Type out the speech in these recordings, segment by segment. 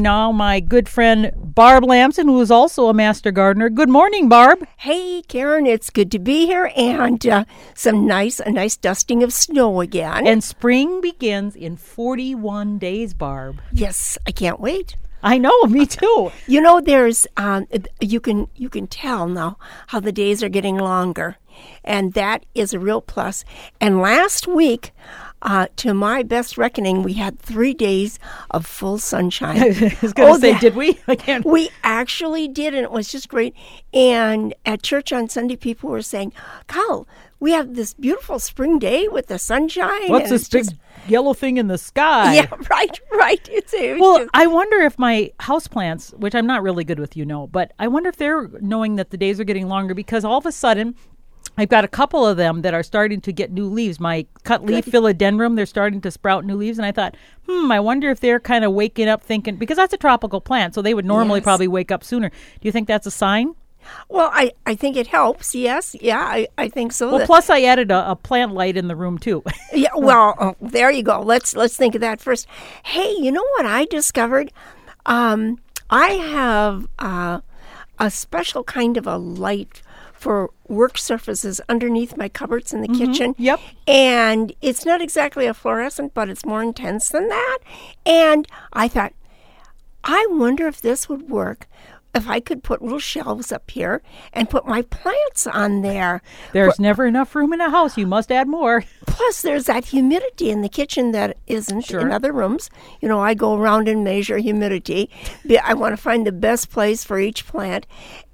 Now, my good friend Barb Lamson, who is also a master gardener. Good morning, Barb. Hey, Karen, it's good to be here, and uh, some nice, a nice dusting of snow again. And spring begins in 41 days, Barb. yes, I can't wait. I know, me too. You know, there's um, you can you can tell now how the days are getting longer, and that is a real plus. And last week, uh, to my best reckoning, we had three days of full sunshine. I was going to Oh, say, that- did we? I can't. We actually did, and it was just great. And at church on Sunday, people were saying, "Kyle, we have this beautiful spring day with the sunshine." What's this big just- yellow thing in the sky? Yeah, right, right. It's, it's Well, just- I wonder if my houseplants, which I'm not really good with, you know, but I wonder if they're knowing that the days are getting longer because all of a sudden, I've got a couple of them that are starting to get new leaves. My cut leaf philodendron, they're starting to sprout new leaves. And I thought, hmm, I wonder if they're kind of waking up thinking, because that's a tropical plant, so they would normally Yes. probably wake up sooner. Do you think that's a sign? well, I, I think it helps. Yes, yeah, I, I think so. Well, plus I added a, a plant light in the room too. yeah, well, oh, there you go. Let's let's think of that first. Hey, you know what I discovered? Um, I have uh, a special kind of a light for work surfaces underneath my cupboards in the mm-hmm. kitchen. Yep. And it's not exactly a fluorescent, but it's more intense than that. And I thought, I wonder if this would work if I could put little shelves up here and put my plants on there. There's never enough room in a house. You must add more. Plus, there's that humidity in the kitchen that isn't Sure. in other rooms. You know, I go around and measure humidity. I want to find the best place for each plant.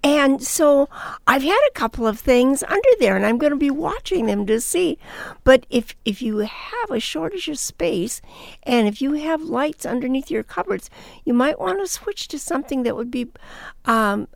And so I've had a couple of things under there, and I'm going to be watching them to see. But if, if you have a shortage of space and if you have lights underneath your cupboards, you might want to switch to something that would be. Um,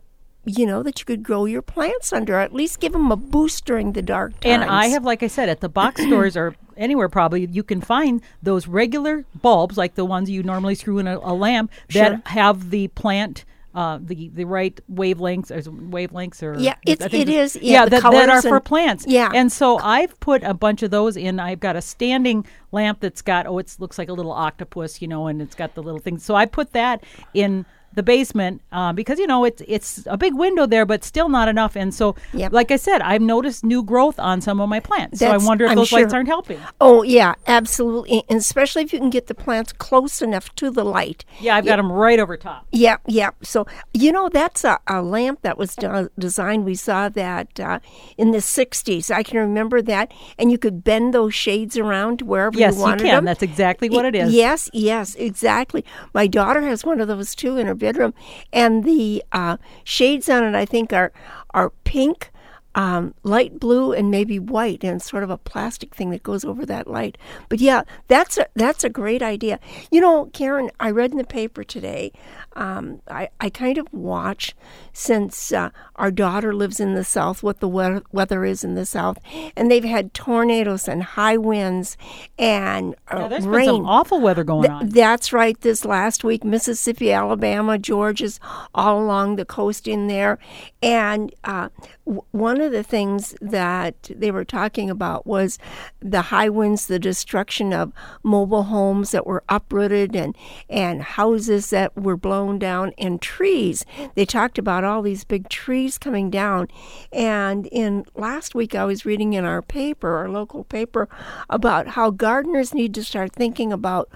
you know that you could grow your plants under, or at least give them a boost during the dark times. And I have, like I said, at the box stores or anywhere probably, you can find those regular bulbs, like the ones you normally screw in a, a lamp, Sure. that have the plant. Uh, the the right wavelengths or wavelengths or Yeah, it's- it is, yeah, the that, that are colours for plants. yeah. and so I've put a bunch of those in. I've got a standing lamp that's got oh it looks like a little octopus you know and it's got the little thing so I put that in the basement uh, because you know it's it's a big window there but still not enough and so Yep. like I said I've noticed new growth on some of my plants so I wonder if I'm those lights aren't helping. Oh yeah, absolutely, and especially if you can get the plants close enough to the light. Yeah, I've got them right over top. Yeah, yeah. So you know that's a, a lamp that was de- designed. We saw that uh, in the '60s. I can remember that, and you could bend those shades around wherever Yes, you you wanted can. them. That's exactly what it is. Yes, yes, exactly. My daughter has one of those too in her bedroom, and the uh, shades on it I think are are pink. Um, light blue and maybe white, and sort of a plastic thing that goes over that light. But yeah, that's a that's a great idea. You know, Karen, I read in the paper today. Um, I I kind of watch since uh, our daughter lives in the south what the we- weather is in the south, and they've had tornadoes and high winds and uh, Yeah, there's rain. been some awful weather going Th- on. That's right. This last week, Mississippi, Alabama, Georgia's all along the coast in there. And uh, w- one of the things that they were talking about was the high winds, the destruction of mobile homes that were uprooted and, and houses that were blown down and trees. They talked about all these big trees coming down. And in last week, I was reading in our paper, our local paper, about how gardeners need to start thinking about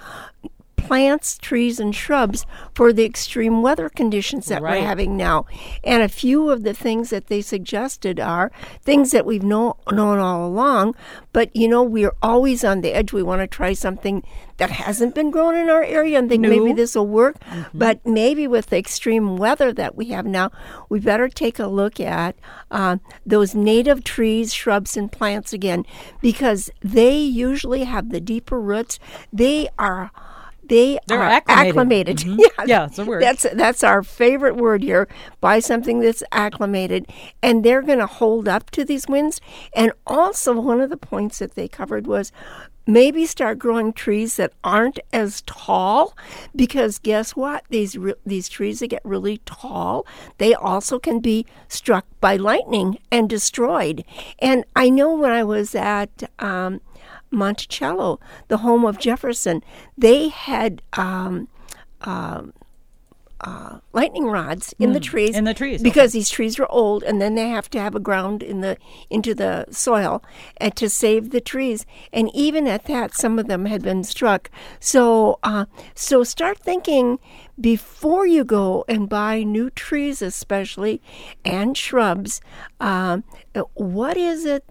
plants, trees, and shrubs for the extreme weather conditions that Right. we're having now. And a few of the things that they suggested are things that we've know, known all along, but you know, we're always on the edge. We want to try something that hasn't been grown in our area and think maybe this will work. But maybe with the extreme weather that we have now, we better take a look at uh, those native trees, shrubs, and plants again because they usually have the deeper roots. They are. They They're are acclimated. acclimated. Mhm. Yeah, it's a word. That's that's our favorite word here. Buy something that's acclimated, and they're going to hold up to these winds. And also, one of the points that they covered was maybe start growing trees that aren't as tall, because guess what? These re- these trees that get really tall, they also can be struck by lightning and destroyed. And I know when I was at um, Monticello, the home of Jefferson, they had um, um, uh, lightning rods in the trees. Mm. in the trees, because these trees are old, and then they have to have a ground in the into the soil and to save the trees. And even at that, some of them had been struck. So uh, so start thinking before you go and buy new trees, especially and shrubs. Um, what is it?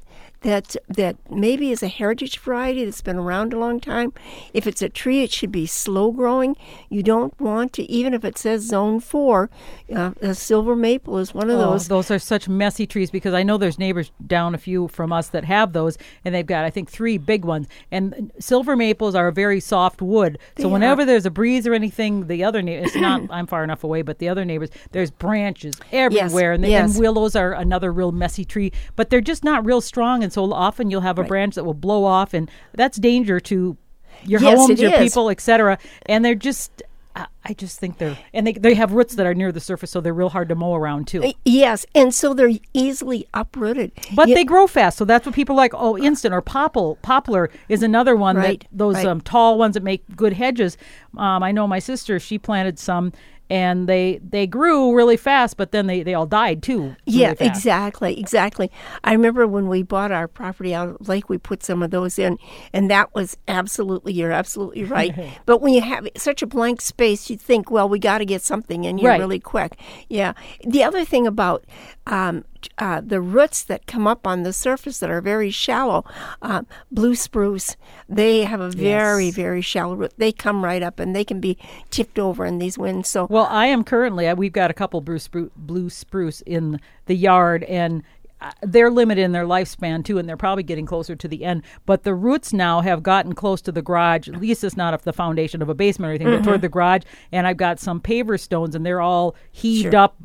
That that maybe is a heritage variety that's been around a long time. If it's a tree, it should be slow growing. You don't want to, even if it says zone four, uh, a silver maple is one of Oh, those. those are such messy trees because I know there's neighbors down a few from us that have those, and they've got I think three big ones. And silver maples are a very soft wood, so whenever there's a breeze or anything, the other neighbors, it's not I'm far enough away, but the other neighbors, there's branches everywhere, and, the, yes. and willows are another real messy tree, but they're just not real strong, and so often you'll have a branch that will blow off, and that's danger to your Yes, homes, your is. people, etc. And they're just. I- just think they're and they they have roots that are near the surface, so they're real hard to mow around too. Yes, and so they're easily uprooted. But they grow fast, so that's what people like. Oh, instant or popple, poplar is another one Right, that those right. um, tall ones that make good hedges. Um, I know my sister; she planted some, and they they grew really fast, but then they they all died too. really Yeah, fast. exactly, exactly. I remember when we bought our property out of Lake, we put some of those in, and that was absolutely, you're absolutely right. but when you have such a blank space, you think, well, we got to get something in here Right. really quick. Yeah. The other thing about um, uh, the roots that come up on the surface that are very shallow, uh, blue spruce, they have a very, Yes. very shallow root. They come right up and they can be tipped over in these winds. So Well, I am currently. We've got a couple blue spruce, blue spruce in the yard, and Uh, they're limited in their lifespan too, and they're probably getting closer to the end. But the roots now have gotten close to the garage. At least it's not of the foundation of a basement or anything, but toward mm-hmm. the garage. And I've got some paver stones, and they're all heaved Sure. up,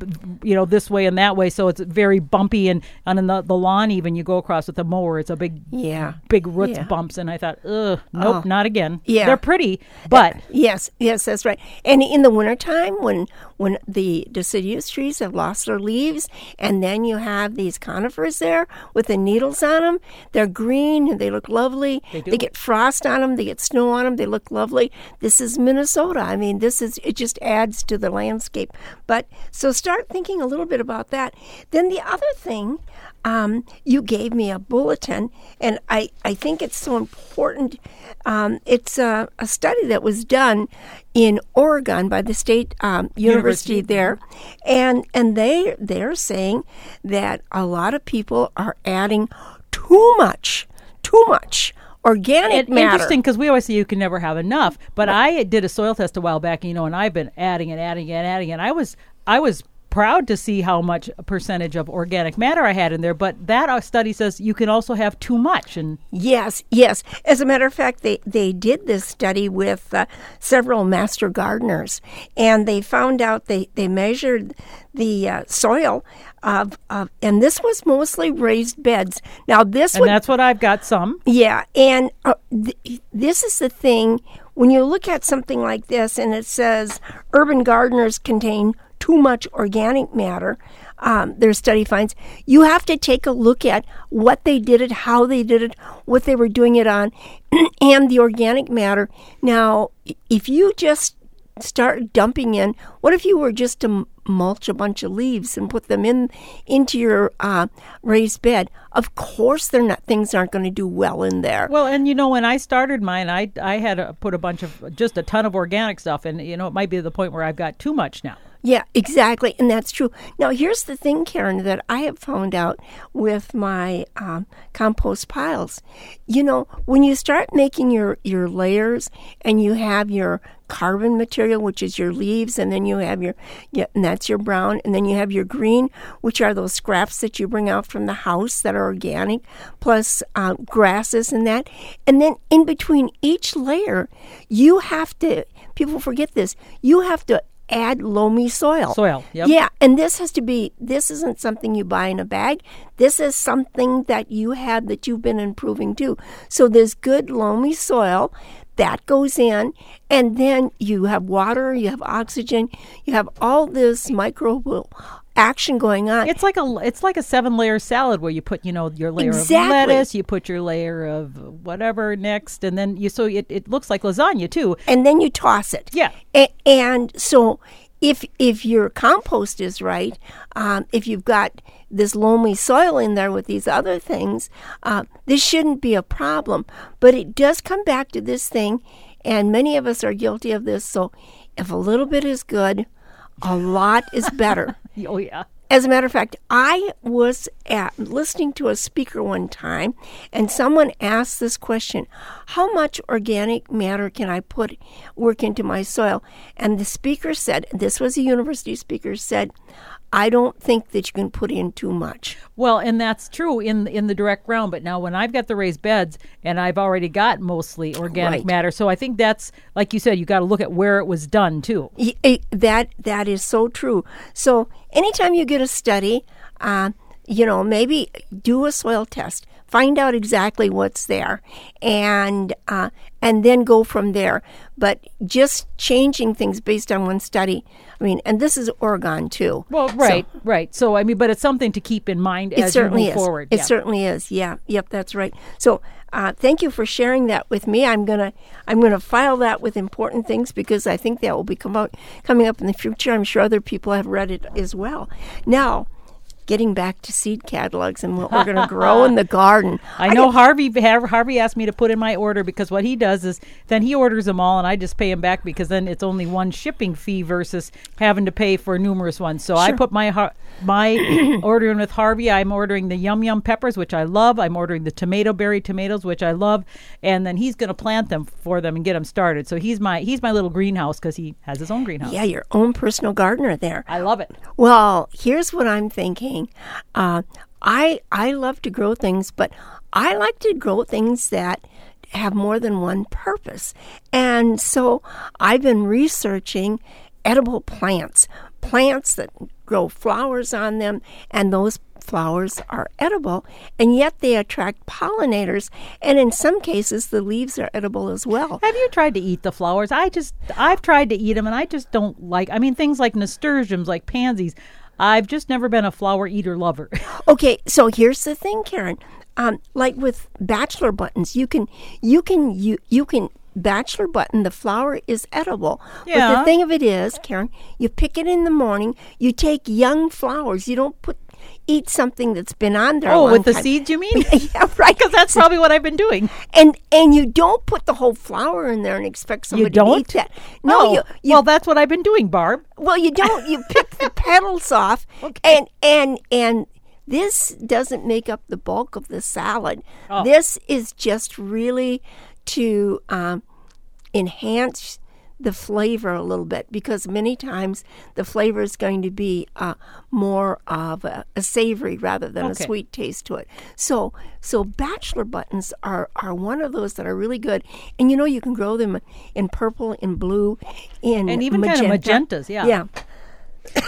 you know, this way and that way. So it's very bumpy, and and in the, the lawn even you go across with a mower, it's a big yeah. big roots Yeah. bumps. And I thought, ugh, nope, Oh. not again. Yeah. they're pretty, but uh, Yes, yes, that's right. And in the wintertime, when when the deciduous trees have lost their leaves, and then you have these conifers there with the needles on them, they're green and they look lovely. They do. get frost on them, they get snow on them, they look lovely. This is Minnesota. I mean, this is it just adds to the landscape. But so start thinking a little bit about that. Then the other thing, um, you gave me a bulletin, and I, I think it's so important. Um, it's a, a study that was done in Oregon by the state um, university, University. there, and and they they're saying that a lot of people are adding too much, too much organic matter. interesting because we always say you can never have enough. But I did a soil test a while back, you know, and I've been adding and adding and adding, and I was I was proud to see how much percentage of organic matter I had in there. But that uh, study says you can also have too much, and Yes, yes. As a matter of fact, they, they did this study with uh, several master gardeners, and they found out they, they measured the uh, soil of, of, and this was mostly raised beds. Now, this and would that's what I've got some. yeah, and uh, th- this is the thing when you look at something like this and it says urban gardeners contain too much organic matter, um, their study finds, you have to take a look at what they did it, how they did it, what they were doing it on, and the organic matter. Now, if you just start dumping in, what if you were just to mulch a bunch of leaves and put them in into your uh, raised bed? Of course, they're not things aren't going to do well in there. Well, and you know, when I started mine, I I had to put a bunch of just a ton of organic stuff, and you know, it might be the point where I've got too much now. Yeah, exactly, and that's true. Now, here's the thing, Karen, that I have found out with my um, compost piles. You know, when you start making your your layers, and you have your carbon material, which is your leaves, and then you have your yeah, and that's your brown, and then you have your green, which are those scraps that you bring out from the house that are organic, plus uh, grasses and that, and then in between each layer, you have to. People forget this. You have to add loamy soil. Soil, yep. Yeah, and this has to be this isn't something you buy in a bag. This is something that you have that you've been improving too. So there's good loamy soil that goes in and then you have water, you have oxygen, you have all this microbial action going on. It's like a it's like a seven layer salad where you put you know your layer Exactly. of lettuce, you put your layer of whatever next, and then you so it, it looks like lasagna too. and then you toss it. Yeah. A- and so if if your compost is right, um, if you've got this loamy soil in there with these other things, uh, this shouldn't be a problem. But it does come back to this thing, and many of us are guilty of this. So, if a little bit is good, a lot is better. Oh yeah. As a matter of fact, I was at listening to a speaker one time, and someone asked this question: "How much organic matter can I put work into my soil?" And the speaker said, "This was a university speaker said." I don't think that you can put in too much. Well, and that's true in in the direct ground. But now, when I've got the raised beds and I've already got mostly organic Right. matter, so I think that's like you said, you got to look at where it was done too. It- that that is so true. So anytime you get a study, uh, you know, maybe do a soil test, find out exactly what's there, and uh, and then go from there. But just changing things based on one study, I mean, and this is Oregon too. Well, So- right, right. So I mean, but it's something to keep in mind it as certainly you move is. forward. It yeah. certainly is. Yeah. Yep. That's right. So, uh, thank you for sharing that with me. I'm gonna I'm gonna file that with important things because I think that will be come out coming up in the future. I'm sure other people have read it as well. Now, getting back to seed catalogs and what we're gonna grow in the garden. I know Harvey Harvey asked me to put in my order because what he does is then he orders them all and I just pay him back because then it's only one shipping fee versus having to pay for numerous ones. So I put my my order in with Harvey. I'm ordering the yum yum peppers which I love. I'm ordering the tomato berry tomatoes which I love, and then he's going to plant them for them and get them started. So he's my he's my little greenhouse because he has his own greenhouse. Yeah, your own personal gardener there. I love it. Well, here's what I'm thinking. Uh, I I love to grow things, but I like to grow things that have more than one purpose. And so I've been researching edible plants, plants that grow flowers on them, and those flowers are edible, and yet they attract pollinators, and in some cases the leaves are edible as well. Have you tried to eat the flowers? I just I've tried to eat them and I just don't like. I mean things like nasturtiums, like pansies. I've just never been a flower eater lover. Okay, so here's the thing, Karen. Um, like with bachelor buttons, you can you can you you can bachelor button. The flower is edible. Yeah. But the thing of it is, Karen, you pick it in the morning. You take young flowers. You don't put eat something that's been on there. a oh, with the time. seeds, you mean? yeah, right. Because that's probably what I've been doing. and and you don't put the whole flower in there and expect somebody You don't? to eat that. No, Oh, you, you well, that's what I've been doing, Barb. Well, you don't. You pick the petals off, and and and this doesn't make up the bulk of the salad. Oh. This is just really to um, enhance the flavor a little bit because many times the flavor is going to be uh, more of a, a savory rather than Okay. a sweet taste to it. So so bachelor buttons are are one of those that are really good, and you know you can grow them in purple, in blue, in And even kind of magentas, yeah. Yeah.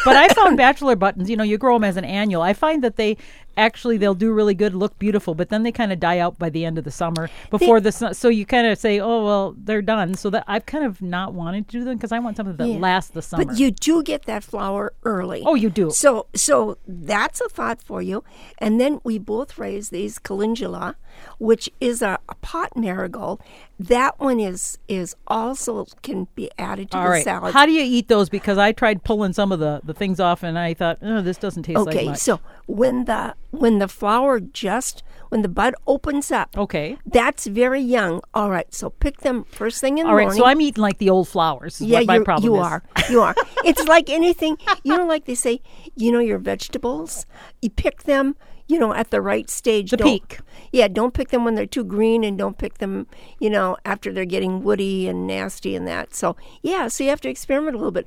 But I found bachelor buttons, you know, you grow them as an annual. I find that they actually they'll do really good, look beautiful, but then they kind of die out by the end of the summer before the sun. So you kind of say, "Oh, well, they're done." So that I've kind of not wanted to do them because I want something that Yeah. lasts the summer. But you do get that flower early. Oh, you do. So so that's a thought for you. And then we both raise these calendula, which is a, a pot marigold. That one is is also can be added to All the right. salad. How do you eat those? Because I tried pulling some of the, the things off, and I thought, oh, this doesn't taste like much. okay, so when the when the flower just when the bud opens up, okay. that's very young. All right, so pick them first thing in the All right. morning. So I'm eating like the old flowers. Yeah, what my you problem you is. are. You are. it's like anything. You know, like they say, you know, your vegetables. You pick them. You know, at the right stage. The Don't- peak. Yeah, don't pick them when they're too green, and don't pick them. You know, after they're getting woody and nasty and that. So yeah, so you have to experiment a little bit.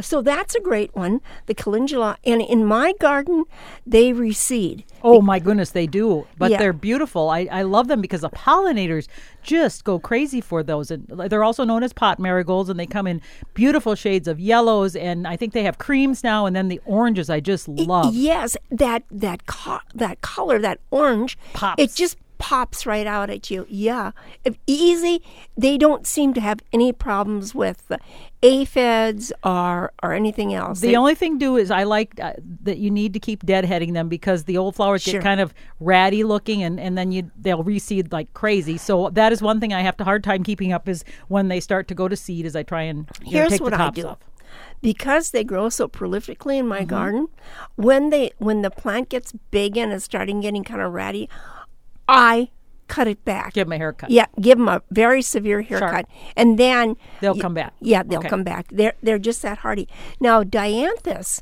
So that's a great one, the calendula. And in my garden, they reseed. Oh my goodness, they do. But Yeah. they're beautiful. I, I love them because the pollinators just go crazy for those. And they're also known as pot marigolds, and they come in beautiful shades of yellows. And I think they have creams now, and then the oranges I just love. Yes, that that co- that color, that orange, Pops. It just pops right out at you. Yeah, If- easy. They don't seem to have any problems with the aphids or or anything else. The They- only thing do is I like uh, that you need to keep deadheading them because the old flowers Sure. get kind of ratty looking and, and then you they'll reseed like crazy. So that is one thing I have a hard time keeping up is when they start to go to seed as I try and you know, Here's take what the I tops do. off. because they grow so prolifically in my Mm-hmm. garden. When they when the plant gets big and is starting getting kind of ratty, I cut it back. Give them a haircut. Yeah, give them a very severe haircut, and then They'll y- come back. Yeah, they'll Okay. come back. They're they're just that hardy. Now, dianthus,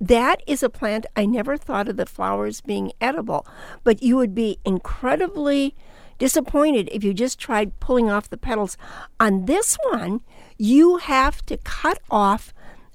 that is a plant I never thought of the flowers being edible, but you would be incredibly disappointed if you just tried pulling off the petals. On this one, you have to cut off.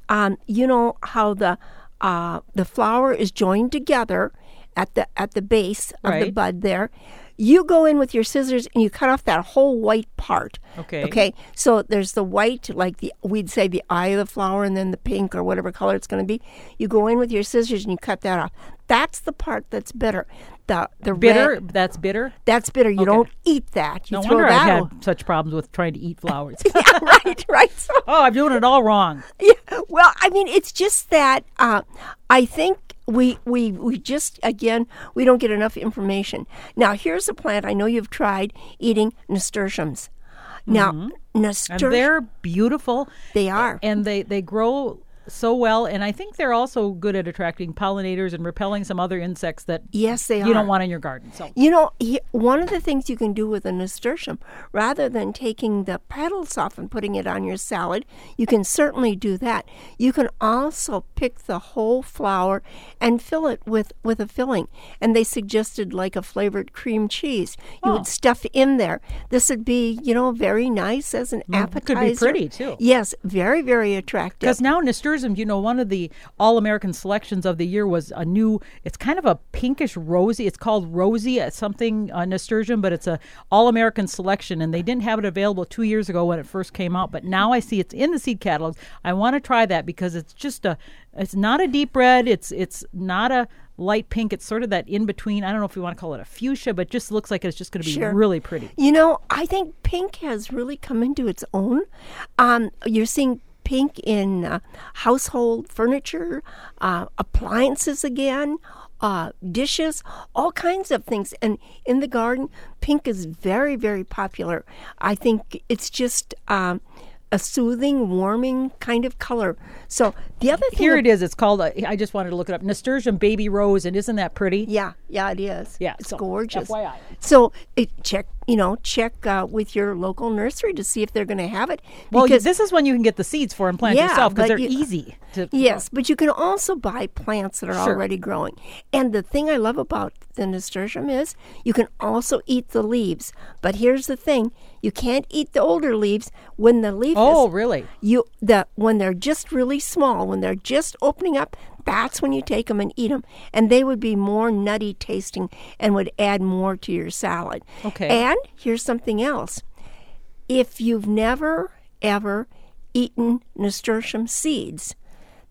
Um, you know how the uh, the flower is joined together at the at the base of the bud there. You go in with your scissors and you cut off that whole white part. Okay. Okay. So there's the white, like the we'd say the eye of the flower, and then the pink or whatever color it's going to be. You go in with your scissors and you cut that off. That's the part that's bitter. The the Bitter. red, That's bitter. that's bitter. You don't eat that. You No wonder. I've out. had such problems with trying to eat flowers. yeah, right, right. So oh, I'm doing it all wrong. yeah. Well, I mean, it's just that uh, I think we we we just again we don't get enough information. Now, here's a plant I know you've tried eating nasturtiums. Now, mm-hmm. And nasturtiums they're beautiful. they are. and they they grow so well and i think they're also good at attracting pollinators and repelling some other insects that Yes, they you are. don't want in your garden so You know, he, one of the things you can do with a nasturtium, rather than taking the petals off and putting it on your salad, you can certainly do that. You can also pick the whole flower and fill it with, with a filling. And they suggested like a flavored cream cheese. You Oh. would stuff in there. This would be, you know, very nice as an Mm, could be appetizer. pretty, too. Yes, very, very attractive. because now you know one of the all-american selections of the year was a new it's kind of a pinkish rosy it's called rosy something uh, nasturtium but it's a all-american selection and they didn't have it available two years ago when it first came out but now i see it's in the seed catalogs i want to try that because it's just a it's not a deep red it's it's not a light pink it's sort of that in between i don't know if you want to call it a fuchsia but just looks like it's just going to be Sure. really pretty You know, I think pink has really come into its own. Um, you're seeing pink in uh, household furniture, uh, appliances again, uh, dishes, all kinds of things. And in the garden, pink is very, very popular. I think it's just um, a soothing, warming kind of color. So the other thing, here it is it's called uh, i just wanted to look it up nasturtium baby rose and isn't that pretty yeah, yeah, it is. Yeah, it's so, gorgeous. FYI. So it, check, you know, check uh, with your local nursery to see if they're going to have it. Well, because this is when you can get the seeds for and plant Yeah, yourself because they're you- easy to. Yes, but you can also buy plants that are Sure. already growing. And the thing I love about the nasturtium is you can also eat the leaves. But here's the thing: you can't eat the older leaves when the leaf Oh, is really? you the when they're just really small, when they're just opening up. That's when you take them and eat them, and they would be more nutty tasting and would add more to your salad. Okay. And here's something else: if you've never ever eaten nasturtium seeds,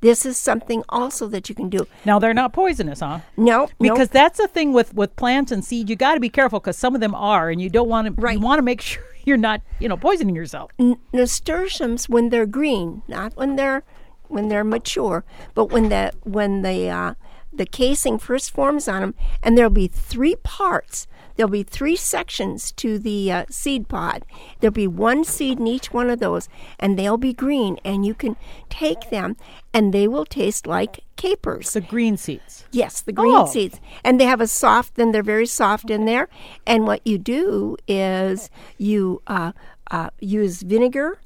this is something also that you can do. Now they're not poisonous, huh? No, no. Because that's the thing with with plants and seed. You got to be careful because some of them are, and you don't want to. Right. You want to make sure you're not, you know, poisoning yourself. N- nasturtiums when they're green, not when they're when they're mature, but when the when the uh, the casing first forms on them, and there'll be three parts. There'll be three sections to the uh, seed pod. There'll be one seed in each one of those, and they'll be green, and you can take them, and they will taste like capers. The green seeds. Yes, the green Oh. seeds. And they have a soft, then they're very soft in there. And what you do is you uh, uh, use vinegar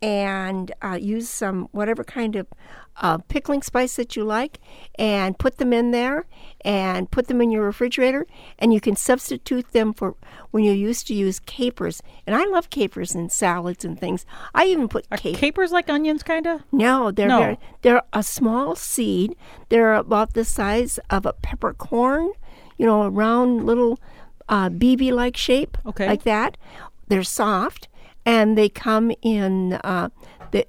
and uh, use some whatever kind of uh, pickling spice that you like and put them in there and put them in your refrigerator. And you can substitute them for when you used to use capers. And I love capers in salads and things. I even put capers. Capers like onions, kind of. No, they're No. very, they're a small seed. They're about the size of a peppercorn, you know, a round little uh, BB-like shape, Okay. like that. They're soft, and they come in. Uh,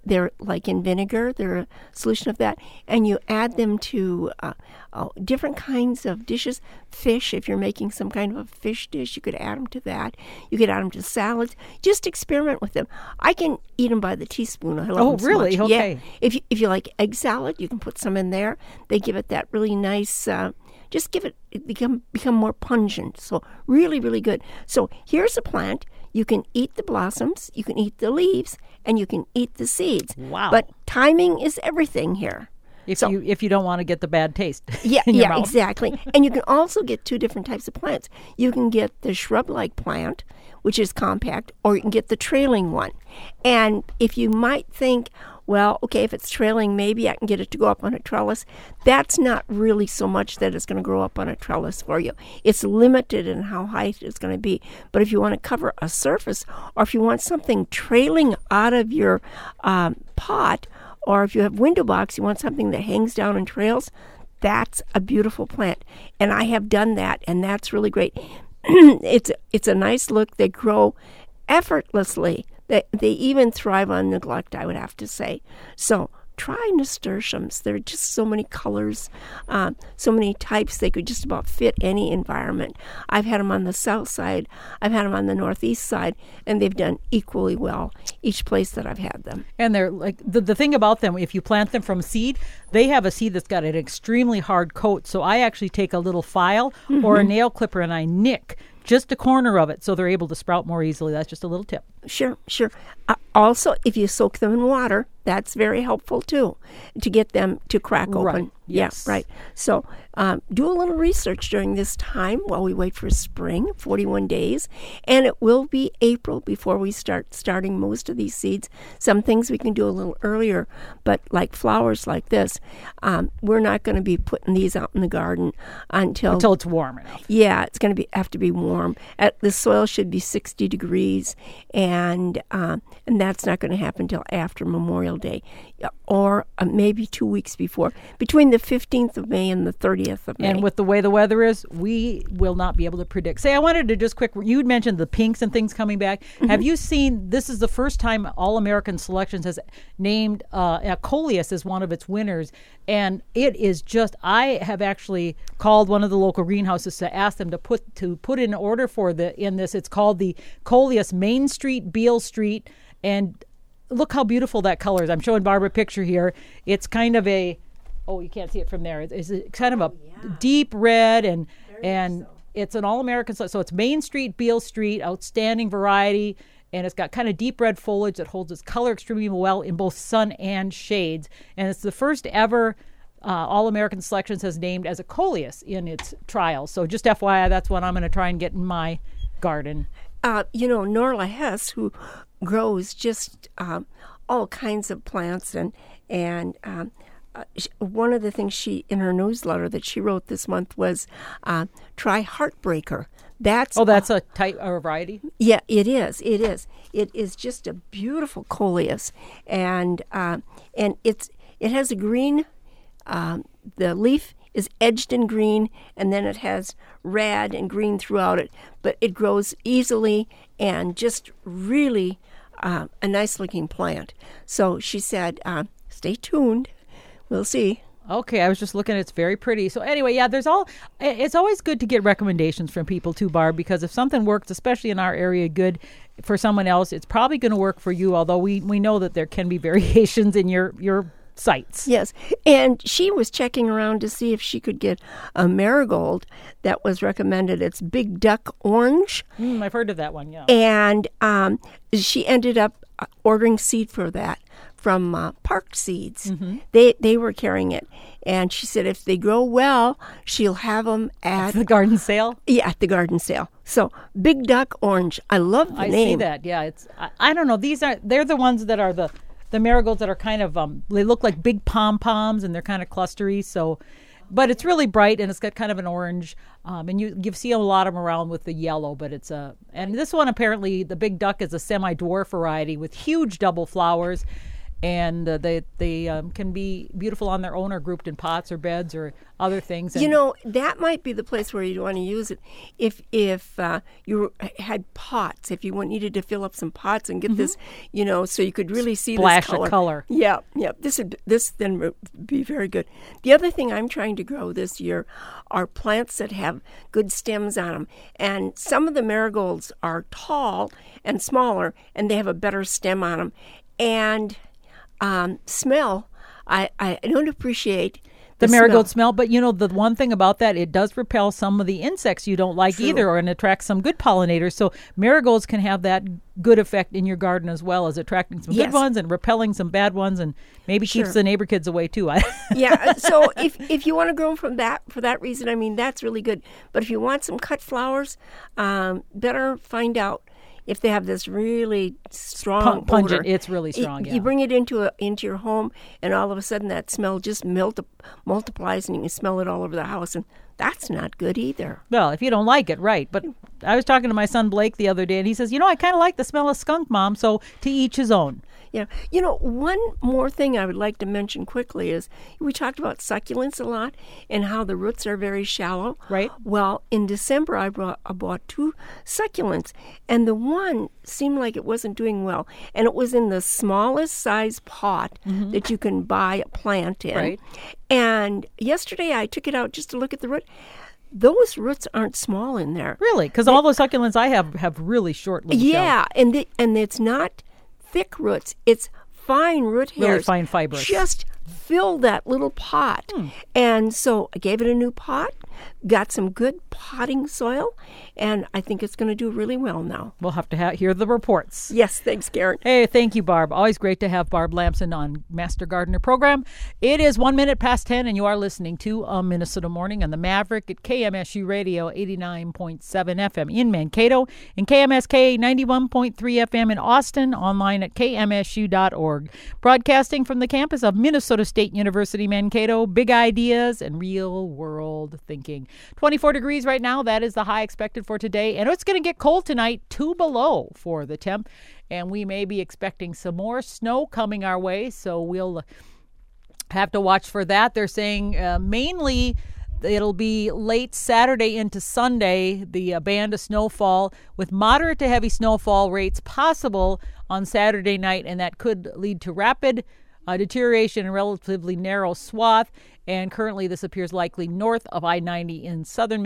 they're like in vinegar. They're a solution of that, and you add them to uh, oh, different kinds of dishes. Fish, if you're making some kind of a fish dish, you could add them to that. You could add them to salads. Just experiment with them. I can eat them by the teaspoon. I love Oh, them so really? much. Yeah. Okay. If you, if you like egg salad, you can put some in there. They give it that really nice. Uh, just give it, it become become more pungent. So really, really good. So here's a plant You can eat the blossoms, you can eat the leaves, and you can eat the seeds. Wow. But timing is everything here. if so- you if you don't want to get the bad taste. Yeah, in your yeah, mouth. exactly. and you can also get two different types of plants. You can get the shrub-like plant, which is compact, or you can get the trailing one. And if you might think, well, okay, if it's trailing, maybe I can get it to go up on a trellis. That's not really so much that it's going to grow up on a trellis for you. It's limited in how high it's going to be. But if you want to cover a surface, or if you want something trailing out of your um, pot, or if you have window box, you want something that hangs down and trails, that's a beautiful plant. And I have done that, and that's really great. it's it's a nice look. They grow effortlessly. They they even thrive on neglect, I would have to say. So try nasturtiums. There are just so many colors, um, so many types. They could just about fit any environment. I've had them on the south side. I've had them on the northeast side, and they've done equally well each place that I've had them. And they're like the, the thing about them, if you plant them from seed, they have a seed that's got an extremely hard coat. So I actually take a little file or a nail clipper and I nick just a corner of it so they're able to sprout more easily. That's just a little tip. Sure, sure. Uh, also, if you soak them in water, that's very helpful too to get them to crack open. Right, yes. Yeah, right. So um, do a little research during this time while we wait for spring, 41 days, and it will be April before we start starting most of these seeds. Some things we can do a little earlier, but like flowers like this, um, we're not going to be putting these out in the garden until Until it's warm enough. yeah, it's going to be have to be warm. At, the soil should be 60 degrees, and um, and that's not going to happen until after Memorial Day, or uh, maybe two weeks before, between the 15th of May and the 30th of May. And with the way the weather is, we will not be able to predict. Say, I wanted to just quick. You mentioned the pinks and things coming back. Have you seen? This is the first time All American Selections has named uh, a coleus as one of its winners, and it is just. I have actually called one of the local greenhouses to ask them to put to put in order for the in this. It's called the Coleus Main Street, Beale Street, and look how beautiful that color is. I'm showing Barbara a picture here. It's kind of a oh, you can't see it from there. It's, kind of a deep red and and it's an all American so so it's Main Street, Beale Street, outstanding variety. And it's got kind of deep red foliage that holds its color extremely well in both sun and shades. And it's the first ever uh, All American Selections has named as a coleus in its trials. So just FYI, that's what I'm going to try and get in my garden. Uh, you know, Norla Hess, who grows just um, all kinds of plants, and and um, uh, one of the things she in her newsletter that she wrote this month was uh, try Heartbreaker. That's Oh, that's a type or variety. yeah, it is. It is. It is just a beautiful coleus, and uh, and it's it has a green. Um, the leaf is edged in green, and then it has red and green throughout it. But it grows easily and just really uh, a nice looking plant. So she said, uh, "Stay tuned. We'll see." Okay, I was just looking. It's very pretty. So anyway, yeah, there's all. It's always good to get recommendations from people too, Barb, because if something works, especially in our area, good for someone else, it's probably going to work for you. Although we we know that there can be variations in your your sites. Yes, and she was checking around to see if she could get a marigold that was recommended. It's Big Duck Orange. Mm, I've heard of that one. Yeah. and um, she ended up uh, ordering seed for that from uh, Park Seeds. They they were carrying it, and she said if they grow well, she'll have them at the garden sale. yeah at the garden sale. So Big Duck Orange, I love the I name. see that. Yeah, it's. I, I don't know. These are they're the ones that are the the marigolds that are kind of um. They look like big pom poms and they're kind of clustery. So, but it's really bright and it's got kind of an orange. Um, and you you see a lot of them around with the yellow, but it's a and this one apparently the big duck is a semi dwarf variety with huge double flowers. And uh, they they um, can be beautiful on their own or grouped in pots or beds or other things. And You know that might be the place where you'd want to use it if if uh, you had pots. If you needed to fill up some pots and get this, you know, so you could really see Mm-hmm. Splash this of color. color. Yeah, yeah. This would this then would be very good. The other thing I'm trying to grow this year are plants that have good stems on them, and some of the marigolds are tall and smaller, and they have a better stem on them, and um, smell I, I don't appreciate the, the marigold smell. smell. But you know, the one thing about that, it does repel some of the insects you don't like True. either, or and attract some good pollinators. So marigolds can have that good effect in your garden as well as attracting some Yes. good ones and repelling some bad ones, and maybe keeps the neighbor kids away too. I yeah. So if if you want to grow 'em from that for that reason, I mean that's really good. But if you want some cut flowers, um, better find out if they have this really strong Pun- pungent. odor. It's really strong. You, yeah. bring it into a, into your home, and all of a sudden that smell just multi- multiplies, and you can smell it all over the house, and that's not good either. Well, if you don't like it, right. But I was talking to my son Blake the other day, and he says, "You know, I kind of like the smell of skunk, mom." So to each his own. Yeah. You know, one more thing I would like to mention quickly is we talked about succulents a lot and how the roots are very shallow. Right. Well, in December, I brought I bought two succulents, and the one seemed like it wasn't doing well, and it was in the smallest size pot mm-hmm. that you can buy a plant in. Right. And yesterday, I took it out just to look at the root. Those roots aren't small in there. Really, because all those succulents I have have really short little shells. Yeah, and the, and it's not thick roots; it's fine root Really hairs. fine fibers. Just fill that little pot, Hmm. and so I gave it a new pot, got some good potting soil, and I think it's going to do really well now. We'll have to ha- hear the reports. Yes, thanks, Karen. Hey, thank you, Barb. Always great to have Barb Lamson on Master Gardener program. It is one minute past 10, and you are listening to a Minnesota Morning on the Maverick at KMSU Radio 89.7 FM in Mankato and KMSK 91.3 FM in Austin, online at kmsu.org. Broadcasting from the campus of Minnesota State University, Mankato, big ideas and real world thinking. 24 degrees right now. That is the high expected for today. And it's going to get cold tonight, two below for the temp. And we may be expecting some more snow coming our way. So we'll have to watch for that. They're saying uh, mainly it'll be late Saturday into Sunday, the uh, band of snowfall with moderate to heavy snowfall rates possible on Saturday night, and that could lead to rapid uh, deterioration in relatively narrow swath. And currently, this appears likely north of I 90 in southern.